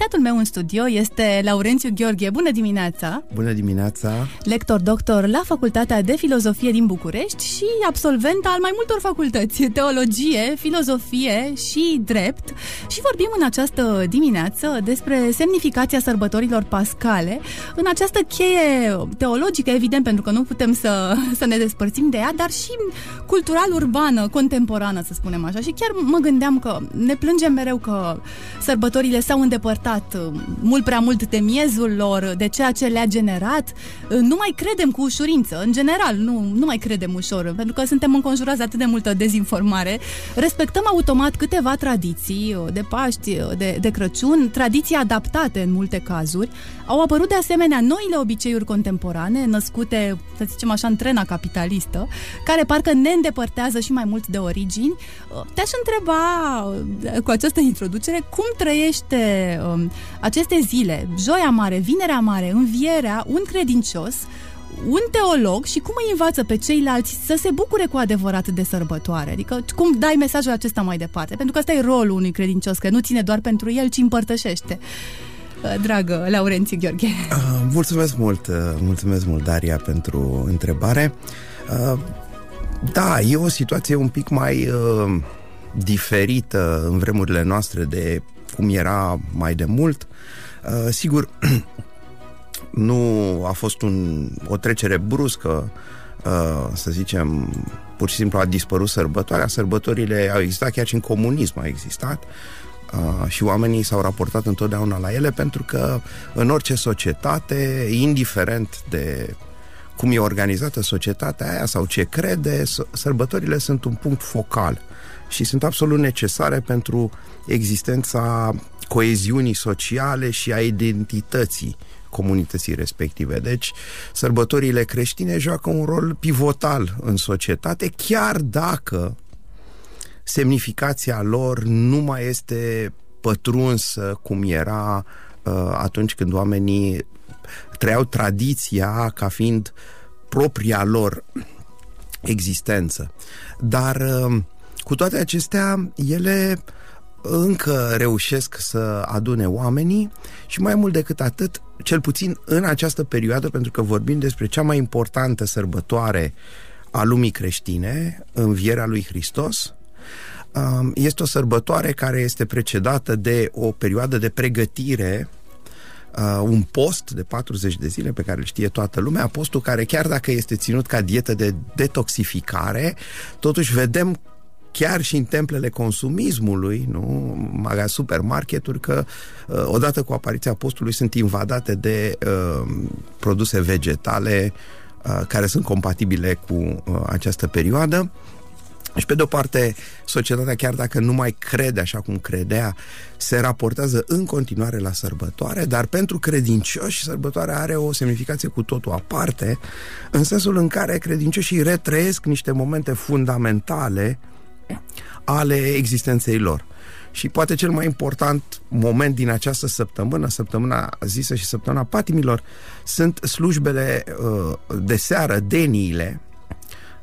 Invitatul meu în studio este Laurențiu Gheorghe. Bună dimineața! Bună dimineața! Lector doctor la Facultatea de Filozofie din București și absolvent al mai multor facultăți, teologie, filozofie și drept. Și vorbim în această dimineață despre semnificația sărbătorilor pascale în această cheie teologică, evident, pentru că nu putem să, să ne despărțim de ea, dar și cultural-urbană, contemporană, să spunem așa. Și chiar mă gândeam că ne plângem mereu că sărbătorile s-au îndepărtat uh, mult prea mult de miezul lor, de ceea ce le-a generat. Uh, Nu mai credem cu ușurință, în general, nu, nu mai credem ușor, pentru că suntem înconjurați de atât de multă dezinformare. Respectăm automat câteva tradiții uh, de Paști, de, de Crăciun, tradiții adaptate în multe cazuri. Au apărut de asemenea noile obiceiuri contemporane, născute, să zicem așa, în trena capitalistă, care parcă ne îndepărtează și mai mult de origini. Te-aș întreba, cu această introducere, cum trăiește um, aceste zile, Joia Mare, Vinerea Mare, Învierea, un credincios, un teolog și cum îi învață pe ceilalți să se bucure cu adevărat de sărbătoare? Adică cum dai mesajul acesta mai departe? Pentru că ăsta e rolul unui credincios, că nu ține doar pentru el, ci împărtășește. Dragă Laurențiu Gheorghe. Uh, mulțumesc mult, uh, mulțumesc mult, Daria, pentru întrebare. Uh, da, e o situație un pic mai uh, diferită în vremurile noastre de cum era mai de mult. Uh, sigur, nu a fost un, o trecere bruscă, uh, să zicem, pur și simplu a dispărut sărbătoarea. Sărbătorile au existat, chiar și în comunism au existat. Uh, și oamenii s-au raportat întotdeauna la ele pentru că în orice societate, indiferent de cum e organizată societatea aia sau ce crede, sărbătorile sunt un punct focal și sunt absolut necesare pentru existența coeziunii sociale și a identității comunității respective. Deci, sărbătorile creștine joacă un rol pivotal în societate, chiar dacă semnificația lor nu mai este pătrunsă cum era uh, atunci când oamenii trăiau tradiția ca fiind propria lor existență. Dar uh, cu toate acestea, ele încă reușesc să adune oamenii și mai mult decât atât, cel puțin în această perioadă, pentru că vorbim despre cea mai importantă sărbătoare a lumii creștine, învierea lui Hristos, um, este o sărbătoare care este precedată de o perioadă de pregătire uh, un post de 40 de zile pe care îl știe toată lumea, postul care chiar dacă este ținut ca dietă de detoxificare, totuși vedem chiar și în templele consumismului, nu, maga supermarketuri, că uh, odată cu apariția postului sunt invadate de uh, produse vegetale uh, care sunt compatibile cu uh, această perioadă. Și pe de-o parte, societatea, chiar dacă nu mai crede așa cum credea, se raportează în continuare la sărbătoare, dar pentru credincioși, sărbătoarea are o semnificație cu totul aparte, în sensul în care credincioșii retrăiesc niște momente fundamentale ale existenței lor. Și poate cel mai important moment din această săptămână, săptămâna zisă și săptămâna patimilor, sunt slujbele uh, de seară, deniile,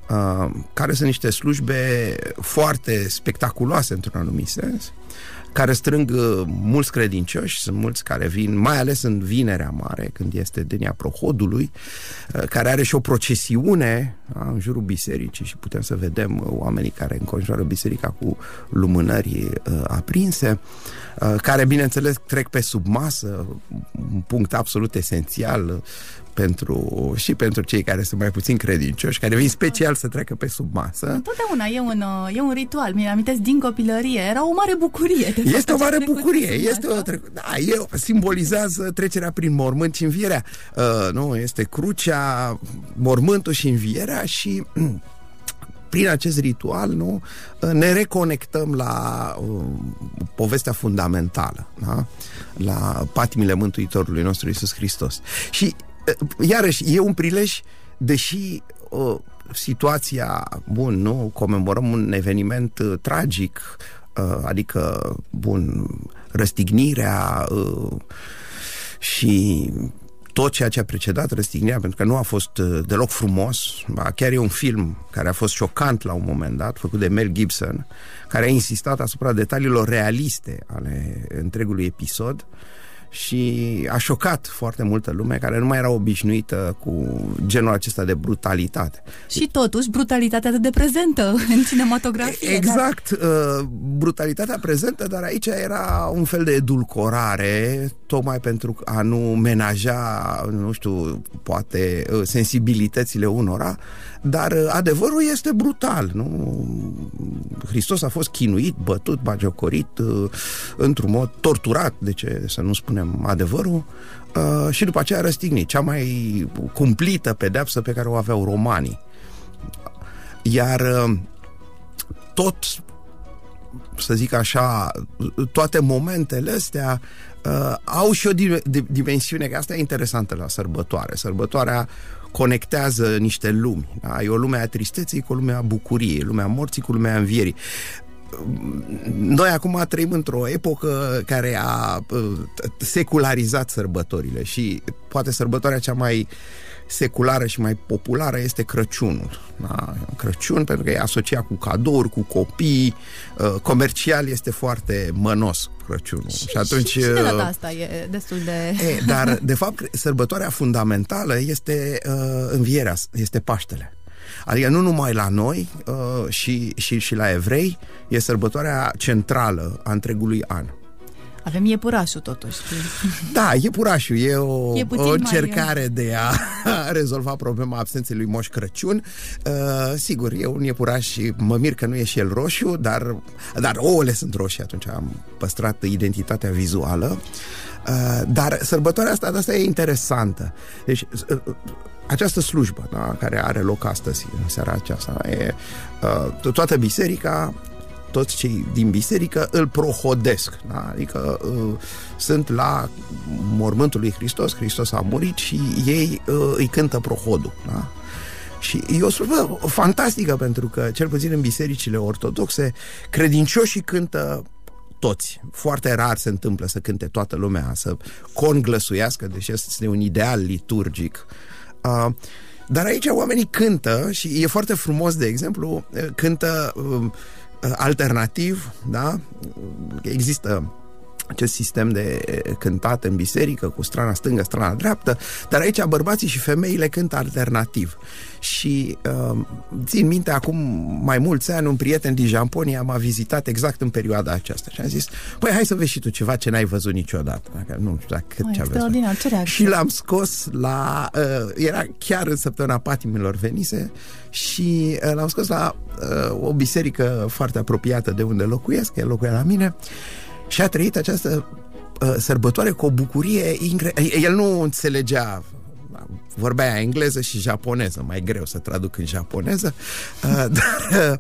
uh, care sunt niște slujbe foarte spectaculoase într-un anumit sens, care strâng uh, mulți credincioși, sunt mulți care vin, mai ales în Vinerea Mare, când este Denia Prohodului, uh, care are și o procesiune a, în jurul bisericii și putem să vedem uh, oamenii care înconjoară biserica cu lumânări uh, aprinse, uh, care, bineînțeles, trec pe sub masă, un punct absolut esențial pentru, și pentru cei care sunt mai puțin credincioși, care vin special să treacă pe sub masă. Întotdeauna e un, e un ritual. Mi-am amintesc din copilărie. Era o mare bucurie. De este o mare bucurie. Este o trecu- da, e, simbolizează trecerea prin mormânt și învierea. Uh, nu, este crucea, mormântul și învierea și prin acest ritual nu, ne reconectăm la uh, povestea fundamentală, da? la patimile Mântuitorului nostru Isus Hristos. Și uh, iarăși e un prilej, deși uh, situația, bun, nu, comemorăm un eveniment uh, tragic, uh, adică, bun, răstignirea uh, și tot ceea ce a precedat răstignirea, pentru că nu a fost uh, deloc frumos, chiar e un film care a fost șocant la un moment dat, făcut de Mel Gibson, care a insistat asupra detaliilor realiste ale întregului episod și a șocat foarte multă lume care nu mai era obișnuită cu genul acesta de brutalitate. Și totuși brutalitatea de prezentă în cinematografie. Exact, dar... Uh, brutalitatea prezentă, dar aici era un fel de edulcorare, tocmai pentru a nu menaja, nu știu, poate uh, sensibilitățile unora, dar uh, adevărul este brutal, nu? Hristos a fost chinuit, bătut, bagiocorit, într-un mod torturat, de ce să nu spunem spunem adevărul, uh, și după aceea răstignit, cea mai cumplită pedeapsă pe care o aveau romanii. Iar uh, tot, să zic așa, toate momentele astea uh, au și o dimensiune, că asta e interesantă la sărbătoare. Sărbătoarea conectează niște lumi. Da? E o lume a tristeții cu o lume a bucuriei, lumea morții cu lumea învierii noi acum trăim într-o epocă care a uh, secularizat sărbătorile și poate sărbătoarea cea mai seculară și mai populară este Crăciunul. Da? Crăciun pentru că e asociat cu cadouri, cu copii, uh, comercial este foarte mănos Crăciunul. Și, și atunci... Și, și de data uh, asta e destul de... E, dar, de fapt, sărbătoarea fundamentală este uh, învierea, este Paștele. Adică nu numai la noi uh, și, și, și la evrei, e sărbătoarea centrală a întregului an. Avem iepurașul totuși. Da, iepurașul e o, e o încercare mai... de a rezolva problema absenței lui Moș Crăciun. Uh, sigur, e un iepuraș și mă mir că nu e și el roșu, dar, dar ouăle sunt roșii, atunci am păstrat identitatea vizuală. Uh, dar sărbătoarea asta, asta e interesantă. Deci, uh, această slujbă da, care are loc astăzi, în seara aceasta, e, uh, toată biserica toți cei din biserică îl prohodesc. Da? Adică uh, sunt la mormântul lui Hristos, Hristos a murit și ei uh, îi cântă prohodul. Da? Și e o slujbă fantastică pentru că, cel puțin în bisericile ortodoxe, credincioșii cântă toți. Foarte rar se întâmplă să cânte toată lumea, să conglăsuiască, deși este un ideal liturgic. Uh, dar aici oamenii cântă și e foarte frumos, de exemplu, cântă uh, alternativ, da? Există acest sistem de cântat în biserică cu strana stângă, strana dreaptă, dar aici bărbații și femeile cântă alternativ. Și uh, țin minte, acum mai mulți ani, un prieten din Japonia m-a vizitat exact în perioada aceasta și a zis, păi hai să vezi și tu ceva ce n-ai văzut niciodată. Dacă, nu știu dacă ce aveți. Ce și l-am scos la... Uh, era chiar în săptămâna patimilor venise și uh, l-am scos la uh, o biserică foarte apropiată de unde locuiesc, el locuia la mine și a trăit această uh, sărbătoare cu o bucurie incredibilă. El nu înțelegea vorbea engleză și japoneză, mai greu să traduc în japoneză, uh, dar uh,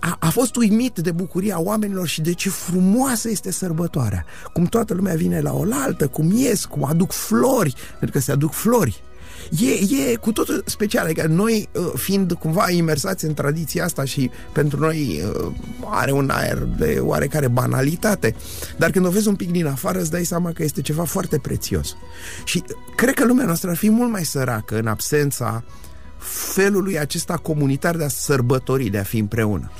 a, a fost uimit de bucuria oamenilor și de ce frumoasă este sărbătoarea. Cum toată lumea vine la oaltă, cum ies, cum aduc flori, pentru că se aduc flori e, e cu totul special. Adică noi, uh, fiind cumva imersați în tradiția asta și pentru noi uh, are un aer de oarecare banalitate, dar când o vezi un pic din afară îți dai seama că este ceva foarte prețios. Și cred că lumea noastră ar fi mult mai săracă în absența felului acesta comunitar de a sărbători, de a fi împreună.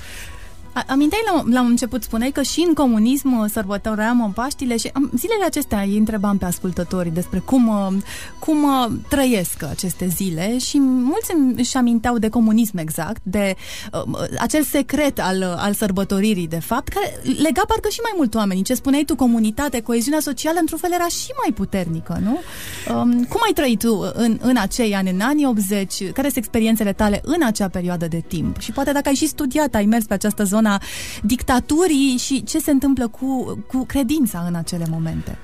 Aminteai la, la început, spuneai că și în comunism uh, sărbătoream uh, Paștile și zilele acestea îi întrebam pe ascultătorii despre cum, uh, cum trăiesc aceste zile și mulți își aminteau de comunism exact, de uh, acel secret al, al sărbătoririi, de fapt, care lega parcă și mai mult oamenii. Ce spuneai tu, comunitate, coeziunea socială, într-un fel era și mai puternică, nu? Um, cum ai trăit tu în, în acei ani, în anii 80? Care sunt experiențele tale în acea perioadă de timp? Și poate dacă ai și studiat, ai mers pe această zonă zona dictaturii și ce se întâmplă cu, cu credința în acele momente?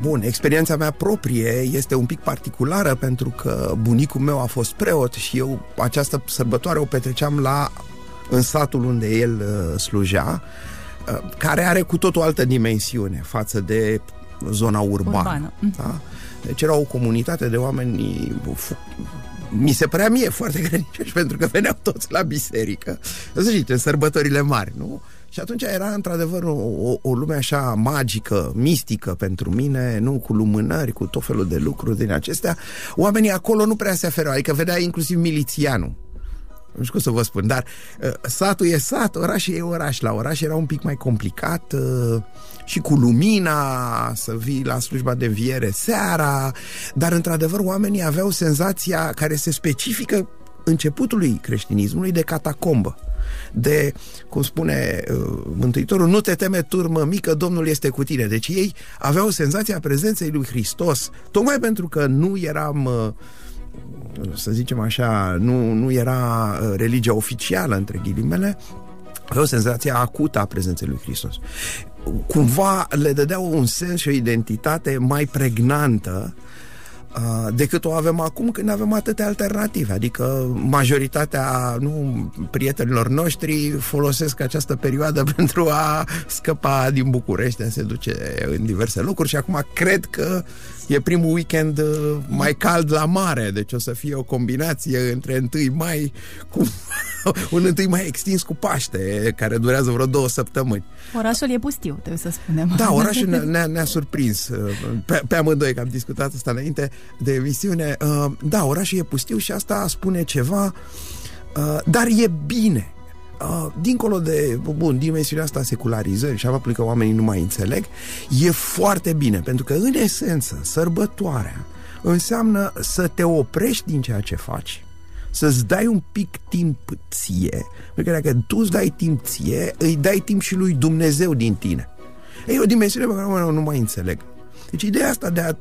Bun, experiența mea proprie este un pic particulară pentru că bunicul meu a fost preot și eu această sărbătoare o petreceam la în satul unde el uh, slujea, uh, care are cu tot o altă dimensiune față de zona urbană. urbană. Da? Deci era o comunitate de oameni mi se părea mie foarte credincioși pentru că veneau toți la biserică, să zice, în sărbătorile mari, nu? Și atunci era într-adevăr o, o, o lume așa magică, mistică pentru mine, nu cu lumânări, cu tot felul de lucruri din acestea. Oamenii acolo nu prea se aferau, adică vedea inclusiv milițianul nu știu cum să vă spun, dar uh, satul e sat, orașul e oraș. La oraș era un pic mai complicat uh, și cu lumina, să vii la slujba de viere seara, dar într-adevăr oamenii aveau senzația care se specifică începutului creștinismului de catacombă de, cum spune uh, Mântuitorul, nu te teme turmă mică, Domnul este cu tine. Deci ei aveau senzația prezenței lui Hristos, tocmai pentru că nu eram uh, să zicem așa, nu, nu era uh, religia oficială, între ghilimele, aveau senzația acută a prezenței lui Hristos. Cumva le dădeau un sens și o identitate mai pregnantă Uh, decât o avem acum când avem atâtea alternative. Adică majoritatea nu, prietenilor noștri folosesc această perioadă pentru a scăpa din București, a se duce în diverse locuri și acum cred că e primul weekend uh, mai cald la mare, deci o să fie o combinație între 1 mai cu un întâi mai extins cu Paște, care durează vreo două săptămâni. Orașul e pustiu, trebuie să spunem. Da, orașul ne-a, ne-a, ne surprins uh, pe, pe amândoi, că am discutat asta înainte de emisiune. Uh, da, orașul e pustiu și asta spune ceva, dar e bine. Uh, dincolo de, bun, dimensiunea asta secularizării și a faptului că oamenii nu mai înțeleg, e foarte bine, pentru că în esență sărbătoarea înseamnă să te oprești din ceea ce faci, să-ți dai un pic timp ție, pentru că dacă tu îți dai timp ție, îi dai timp și lui Dumnezeu din tine. E o dimensiune pe care eu nu mai înțeleg. Deci ideea asta de a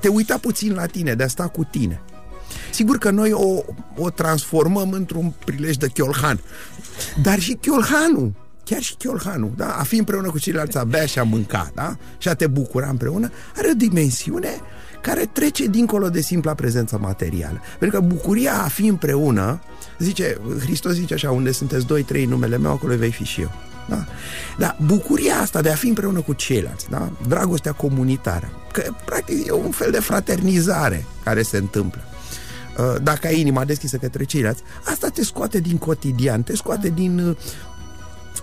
te uita puțin la tine, de a sta cu tine. Sigur că noi o, o transformăm într-un prilej de chiolhan, dar și chiolhanul chiar și Chiolhanu, da? a fi împreună cu ceilalți a bea și a mânca, da? și a te bucura împreună, are o dimensiune care trece dincolo de simpla prezență materială. Pentru că bucuria a fi împreună, zice, Hristos zice așa, unde sunteți doi, trei numele meu, acolo vei fi și eu. Da? Dar bucuria asta de a fi împreună cu ceilalți, da? dragostea comunitară, că practic e un fel de fraternizare care se întâmplă. Uh, dacă ai inima deschisă către ceilalți, asta te scoate din cotidian, te scoate din uh,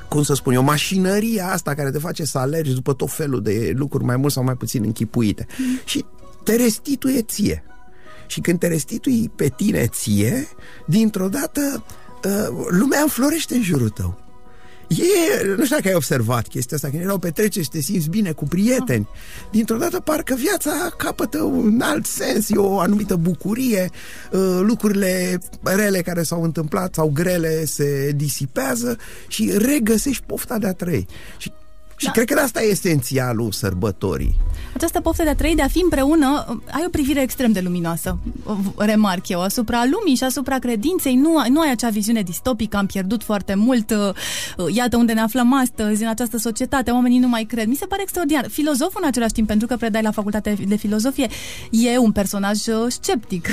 cum să spun eu, mașinăria asta care te face să alergi după tot felul de lucruri mai mult sau mai puțin închipuite. Mm. Și te restituie ție. Și când te restitui pe tine ție, dintr-o dată uh, lumea înflorește în jurul tău. E, nu știu dacă ai observat chestia asta, când erau petreceri și te simți bine cu prieteni, dintr-o dată parcă viața capătă un alt sens, e o anumită bucurie, uh, lucrurile rele care s-au întâmplat sau grele se disipează și regăsești pofta de a trăi. Și și da. cred că asta e esențialul sărbătorii. Această poftă de a trăi, de a fi împreună, ai o privire extrem de luminoasă, remarc eu, asupra lumii și asupra credinței. Nu, nu ai acea viziune distopică, am pierdut foarte mult, uh, iată unde ne aflăm astăzi, în această societate, oamenii nu mai cred. Mi se pare extraordinar. Filozoful în același timp, pentru că predai la facultate de filozofie, e un personaj uh, sceptic.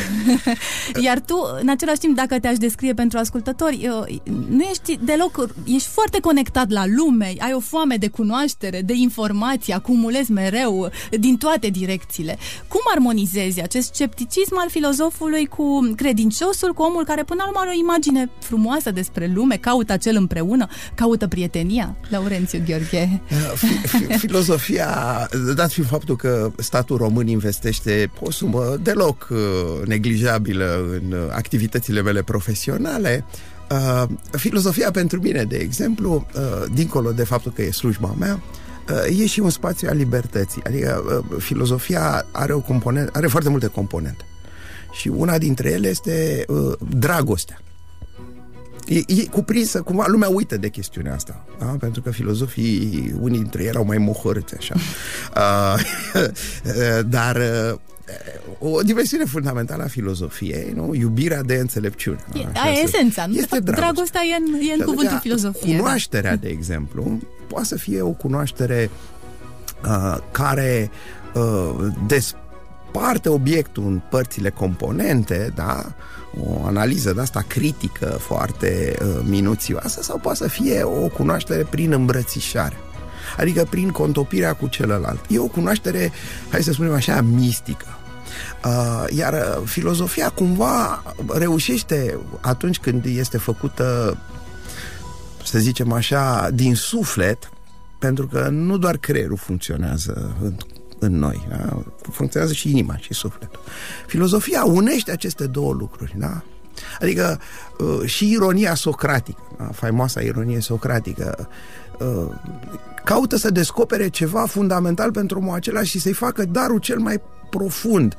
Iar tu, în același timp, dacă te-aș descrie pentru ascultători, uh, nu ești deloc, ești foarte conectat la lume, ai o foame de cunoaștere cunoaștere, de informații, acumulezi mereu din toate direcțiile. Cum armonizezi acest scepticism al filozofului cu credinciosul, cu omul care până la urmă are o imagine frumoasă despre lume, caută acel împreună, caută prietenia? Laurențiu Gheorghe. Filozofia, dat fiind faptul că statul român investește o sumă deloc uh, neglijabilă în activitățile mele profesionale, Uh, filozofia pentru mine, de exemplu, uh, dincolo de faptul că e slujba mea, uh, e și un spațiu al libertății. Adică uh, filozofia are o componentă, are foarte multe componente. Și una dintre ele este uh, dragostea. E, e cuprinsă, cumva, lumea uită de chestiunea asta, da? pentru că filozofii, unii dintre ei erau mai mohorâți, așa. Uh, dar uh, o dimensiune fundamentală a filozofiei, nu? Iubirea de înțelepciune. E, aia e esența. Este fapt, dragostea. dragostea e în, e în cuvântul filozofie. Da. Cunoașterea, da. de exemplu, poate să fie o cunoaștere uh, care uh, desparte obiectul în părțile componente, da? o analiză de asta critică foarte uh, minuțioasă sau poate să fie o cunoaștere prin îmbrățișare adică prin contopirea cu celălalt. E o cunoaștere, hai să spunem așa, mistică. Uh, iar filozofia cumva reușește atunci când este făcută să zicem așa, din suflet, pentru că nu doar creierul funcționează în, în noi, da? funcționează și inima și sufletul. Filozofia unește aceste două lucruri, da? Adică uh, și ironia socratică, da? faimoasa ironie socratică, uh, caută să descopere ceva fundamental pentru omul acela și să-i facă darul cel mai profund.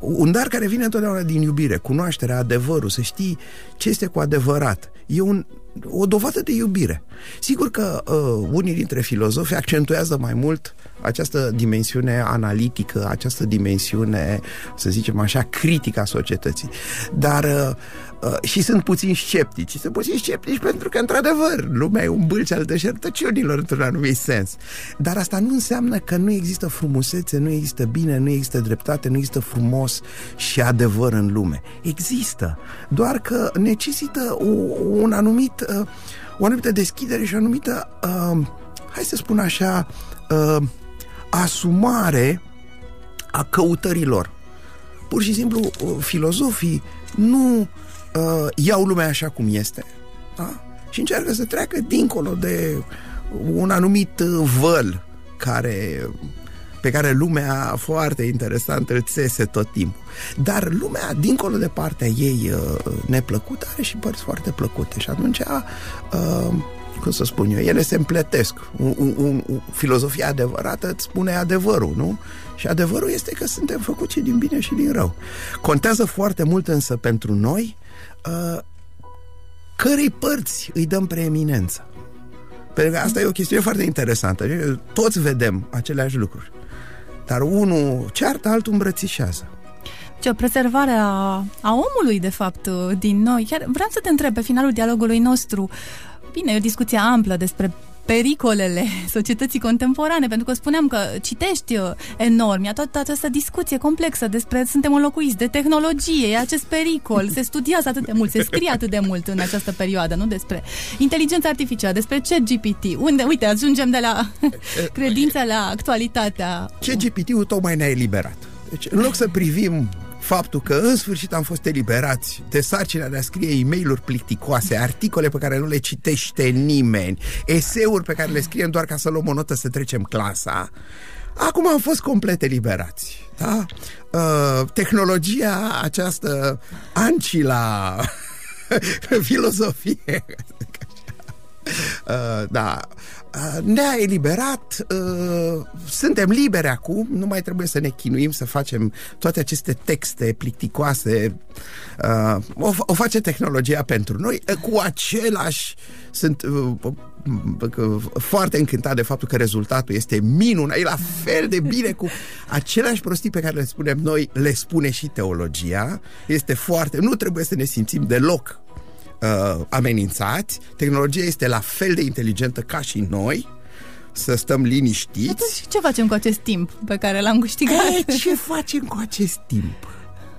Un dar care vine întotdeauna din iubire, cunoașterea, adevărul, să știi ce este cu adevărat. E un, o dovadă de iubire. Sigur că uh, unii dintre filozofi accentuează mai mult această dimensiune analitică, această dimensiune, să zicem așa, critică a societății. Dar uh, uh, și sunt puțin sceptici. Sunt puțin sceptici pentru că, într-adevăr, lumea e un bâlci al deșertăciunilor într-un anumit sens. Dar asta nu înseamnă că nu există frumusețe, nu există bine, nu există dreptate, nu există frumos și adevăr în lume. Există. Doar că necesită o, un anumit, uh, o anumită deschidere și o anumită, uh, hai să spun așa, uh, asumare a căutărilor. Pur și simplu, uh, filozofii nu uh, iau lumea așa cum este da? și încearcă să treacă dincolo de un anumit uh, văl care, pe care lumea foarte interesantă îl țese tot timpul. Dar lumea, dincolo de partea ei uh, neplăcută, are și părți foarte plăcute și atunci uh, cum să spun eu, ele se împletesc. Un, un, un, filozofia adevărată îți spune adevărul, nu? Și adevărul este că suntem făcuți și din bine și din rău. Contează foarte mult însă pentru noi uh, cărei părți îi dăm preeminență. Pentru că asta e o chestiune foarte interesantă. Toți vedem aceleași lucruri. Dar unul ceartă, altul îmbrățișează. Ce o prezervare a, a omului, de fapt, din noi. Chiar vreau să te întreb pe finalul dialogului nostru. Bine, e o discuție amplă despre pericolele societății contemporane, pentru că spuneam că citești uh, enorm, ia toată această discuție complexă despre suntem înlocuiți de tehnologie, e acest pericol, se studiază atât de mult, se scrie atât de mult în această perioadă, nu despre inteligența artificială, despre ChatGPT, unde, uite, ajungem de la credința la actualitatea. ChatGPT-ul tocmai ne-a eliberat. Deci, în loc să privim faptul că în sfârșit am fost eliberați de sarcina de a scrie e mail plicticoase, articole pe care nu le citește nimeni, eseuri pe care le scriem doar ca să luăm o notă să trecem clasa, acum am fost complet eliberați. Da? Uh, tehnologia această ancila filosofie uh, da, Uh, ne-a eliberat, uh, suntem liberi acum, nu mai trebuie să ne chinuim să facem toate aceste texte plicticoase. Uh, o, o face tehnologia pentru noi cu același sunt foarte încântat de faptul că rezultatul este minunat, e la fel de bine cu aceleași prostii pe care le spunem noi, le spune și teologia. Este foarte, nu trebuie să ne simțim deloc uh, amenințați, tehnologia este la fel de inteligentă ca și noi, să stăm liniștiți. Atunci, ce facem cu acest timp pe care l-am câștigat? E, ce facem cu acest timp?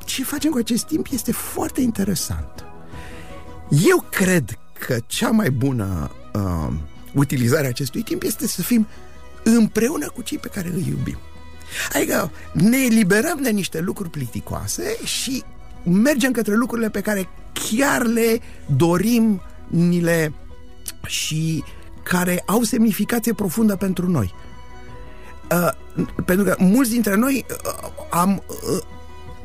Ce facem cu acest timp este foarte interesant. Eu cred că cea mai bună uh, utilizare a acestui timp este să fim împreună cu cei pe care îi iubim. Adică ne eliberăm de niște lucruri plicticoase și mergem către lucrurile pe care chiar le dorim, ni le și care au semnificație profundă pentru noi. Uh, pentru că mulți dintre noi uh, am uh,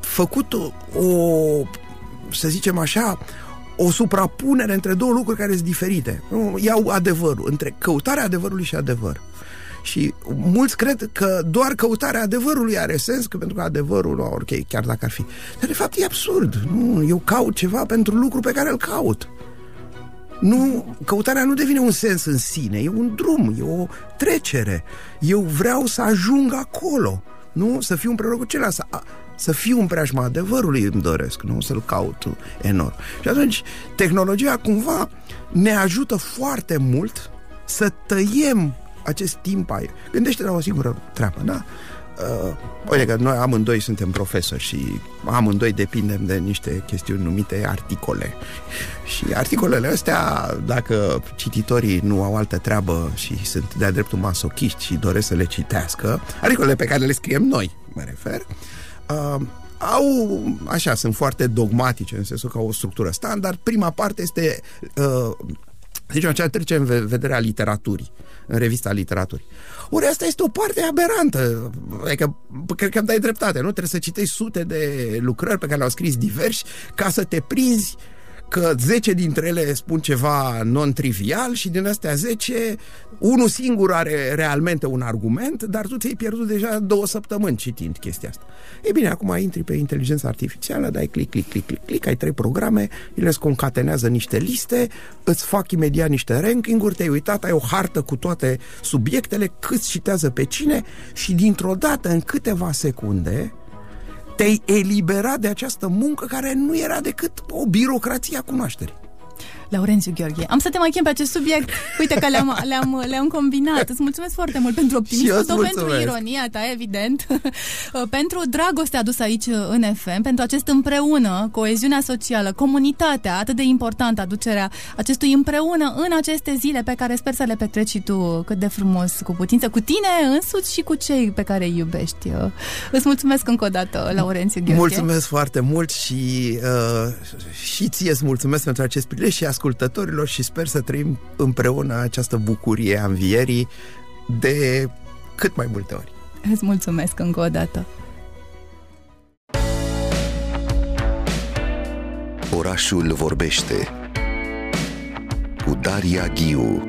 făcut o, o, să zicem așa, o suprapunere între două lucruri care sunt diferite. Iau adevărul, între căutarea adevărului și adevăr. Și mulți cred că doar căutarea adevărului are sens, că pentru că adevărul, ok, chiar dacă ar fi. Dar de fapt e absurd. Nu, eu caut ceva pentru lucru pe care îl caut. Nu, căutarea nu devine un sens în sine, e un drum, e o trecere. Eu vreau să ajung acolo, nu? Să fiu împreună cu celălalt, să, să fiu în preajma adevărului îmi doresc, nu? Să-l caut enorm. Și atunci, tehnologia cumva ne ajută foarte mult să tăiem acest timp ai. Gândește la o singură treabă, da? Uh, uite că noi amândoi suntem profesori și amândoi depindem de niște chestiuni numite articole. Și articolele astea, dacă cititorii nu au altă treabă și sunt de-a dreptul masochiști și doresc să le citească, articolele pe care le scriem noi, mă refer, uh, au, așa, sunt foarte dogmatice în sensul că au o structură standard. Prima parte este uh, Deci aceea trece în vederea literaturii, în revista literaturii. Ori asta este o parte aberantă. Adică, cred că îmi dai dreptate, nu? Trebuie să citești sute de lucrări pe care le-au scris diversi ca să te prinzi că 10 dintre ele spun ceva non-trivial și din astea 10, unul singur are realmente un argument, dar tu ți-ai pierdut deja două săptămâni citind chestia asta. E bine, acum intri pe inteligența artificială, dai click, click, click, click, click, ai trei programe, ele îți concatenează niște liste, îți fac imediat niște ranking-uri, te-ai uitat, ai o hartă cu toate subiectele, cât citează pe cine și dintr-o dată, în câteva secunde, te-ai eliberat de această muncă care nu era decât o birocrație a cunoașterii. Laurențiu Gheorghe. Am să te mai chem pe acest subiect. Uite că le-am, le-am, le-am combinat. Îți mulțumesc foarte mult pentru optimismul tău, pentru ironia ta, evident, pentru dragostea adusă aici în FM, pentru acest împreună, coeziunea socială, comunitatea atât de importantă, aducerea acestui împreună în aceste zile pe care sper să le petreci și tu cât de frumos, cu putință, cu tine însuți și cu cei pe care îi iubești. Îți mulțumesc încă o dată, Laurențiu Gheorghe. Mulțumesc foarte mult și, uh, și ție îți mulțumesc pentru acest prilej și ascultătorilor și sper să trăim împreună această bucurie a învierii de cât mai multe ori. Îți mulțumesc încă o dată. Orașul vorbește cu Daria Ghiu